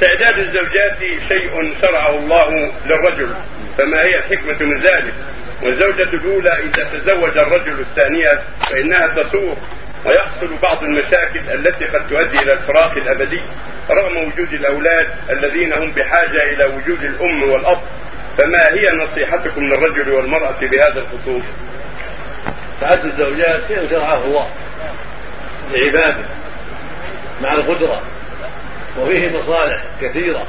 تعداد الزوجات شيء شرعه الله للرجل فما هي الحكمة من ذلك والزوجة الأولى إذا تزوج الرجل الثانية فإنها تسوق ويحصل بعض المشاكل التي قد تؤدي إلى الفراق الأبدي رغم وجود الأولاد الذين هم بحاجة إلى وجود الأم والأب فما هي نصيحتكم للرجل والمرأة بهذا الخصوص؟ تعدد الزوجات شيء شرعه الله لعباده مع القدرة. وفيه مصالح كثيرة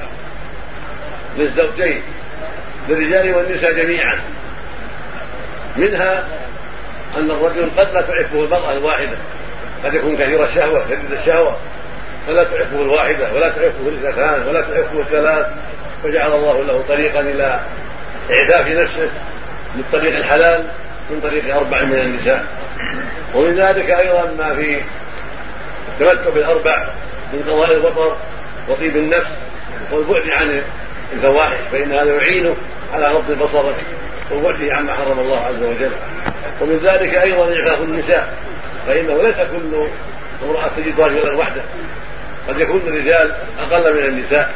للزوجين للرجال والنساء جميعا. منها أن الرجل قد لا تعفه المرأة الواحدة. قد يكون كثير الشهوة شديد الشهوة. فلا تعفه الواحدة ولا تعفه الاثنتان ولا تعفه الثلاث. فجعل الله له طريقا إلى إعفاف نفسه بالطريق الحلال من طريق أربع من النساء. ومن ذلك أيضا ما في التمتع بالأربع من قضاء الوطر وطيب النفس والبعد عن الفواحش فإن هذا يعينه على غض البصر وبعده عما حرم الله عز وجل. ومن ذلك أيضا إعفاف النساء فإنه ليس كل امرأة تجد رجلا وحده. قد يكون الرجال أقل من النساء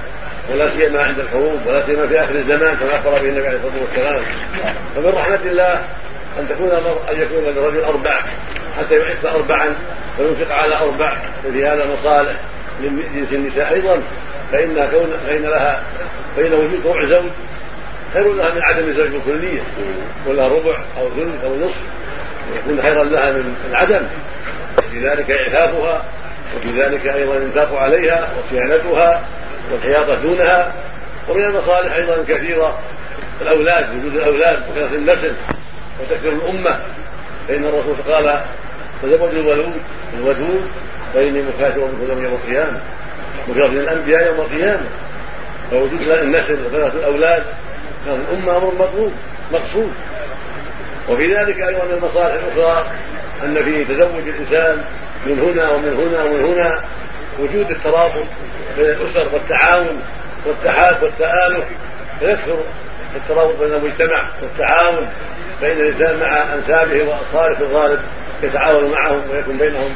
ولا سيما عند الحروب ولا سيما في آخر الزمان كما أخبر به النبي عليه الصلاة والسلام. فمن رحمة الله أن تكون أن يكون للرجل أربعة حتى يعف أربعا وينفق على أربع وفي هذا مصالح من جنس النساء أيضا فإن كون فإن لها فإن وجود ربع زوج خير لها من عدم الزوج بالكلية ولا ربع أو ثلث أو نصف. يكون خيرا لها من العدم وفي ذلك إعفافها وفي ذلك أيضا الإنفاق عليها وصيانتها والحياطة دونها. ومن المصالح أيضا كثيرة الأولاد وجود الأولاد وكثرة النسل وتكثير الأمة. فإن الرسول قال تزوجوا الولود الودود فإني مكاتب بكم يوم القيامة وكثرة الأنبياء يوم القيامة. فوجود النسل وكثرة الأولاد. كانت الأمة أمر مطلوب مقصود. وفي ذلك أيضا من المصالح الأخرى أن في تزوج الإنسان من هنا ومن هنا ومن هنا. وجود الترابط بين الأسر والتعاون والتحاب والتآلف. فيكثر الترابط بين المجتمع والتعاون بين الإنسان مع أنسابه وأصهاره في الغالب. يتعاون معهم ويكون بينهم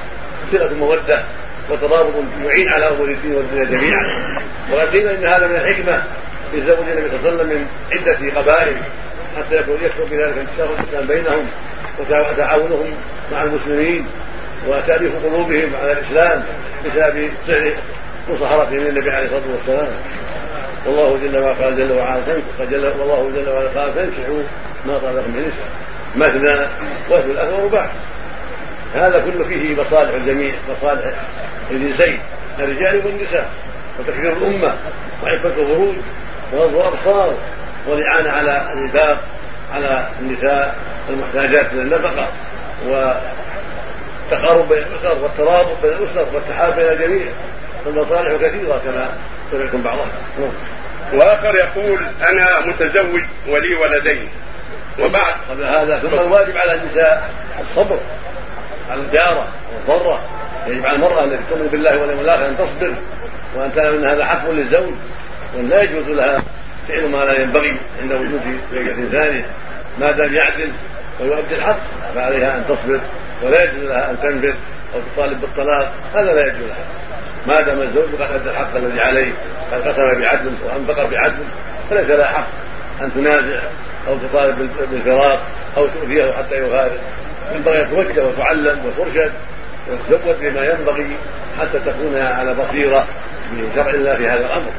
صلة مودة وترابط يعين على أمور الدين والدنيا جميعا. وقيل إن هذا من الحكمة في زوج النبي صلى الله عليه وسلم من عدة قبائل حتى يكون يكثر بذلك انتشار الإسلام بينهم وتعاونهم مع المسلمين وتأليف قلوبهم على الإسلام بسبب سعر مصاهرتهم للنبي عليه الصلاة والسلام. والله جل وعلا جل وعلا جل والله جل وعلا قال فانكحوا ما طاب لكم من نساء. مثنى وثلاث ورباع. هذا كله فيه مصالح الجميع مصالح الجنسين الرجال والنساء وتكبير الأمة وعفة الخروج وغض الأبصار والإعانة على الانفاق على النساء المحتاجات من النفقة والتقارب بين الأسر والترابط بين الأسر والتحاب بين الجميع فالمصالح كثيرة كما سمعتم بعضها. وآخر يقول أنا متزوج ولي ولدين. وبعد. قبل هذا ثم الواجب على النساء الصبر. على الجاره والضره يجب على المرأة التي تؤمن بالله واليوم الآخر أن تصبر وأن تعلم ان هذا حق للزوج وأن لا يجوز لها فعل ما لا ينبغي عند وجود زوجة ثانية. ما دام يعدل ويؤدي الحق فعليها أن تصبر ولا يجوز لها أن تنبذ أو تطالب بالطلاق هذا لا يجوز. لها ما دام الزوج قد أدى الحق الذي عليه قد قسم بعدل وأنفق بعدل فليس لها حق أن تنازع أو تطالب بالفراق أو تؤذيه حتى يفارق ينبغي أن توجه وتعلم وترشد وتزود بما ينبغي حتى تكون على بصيرة بشرع الله في هذا الأمر.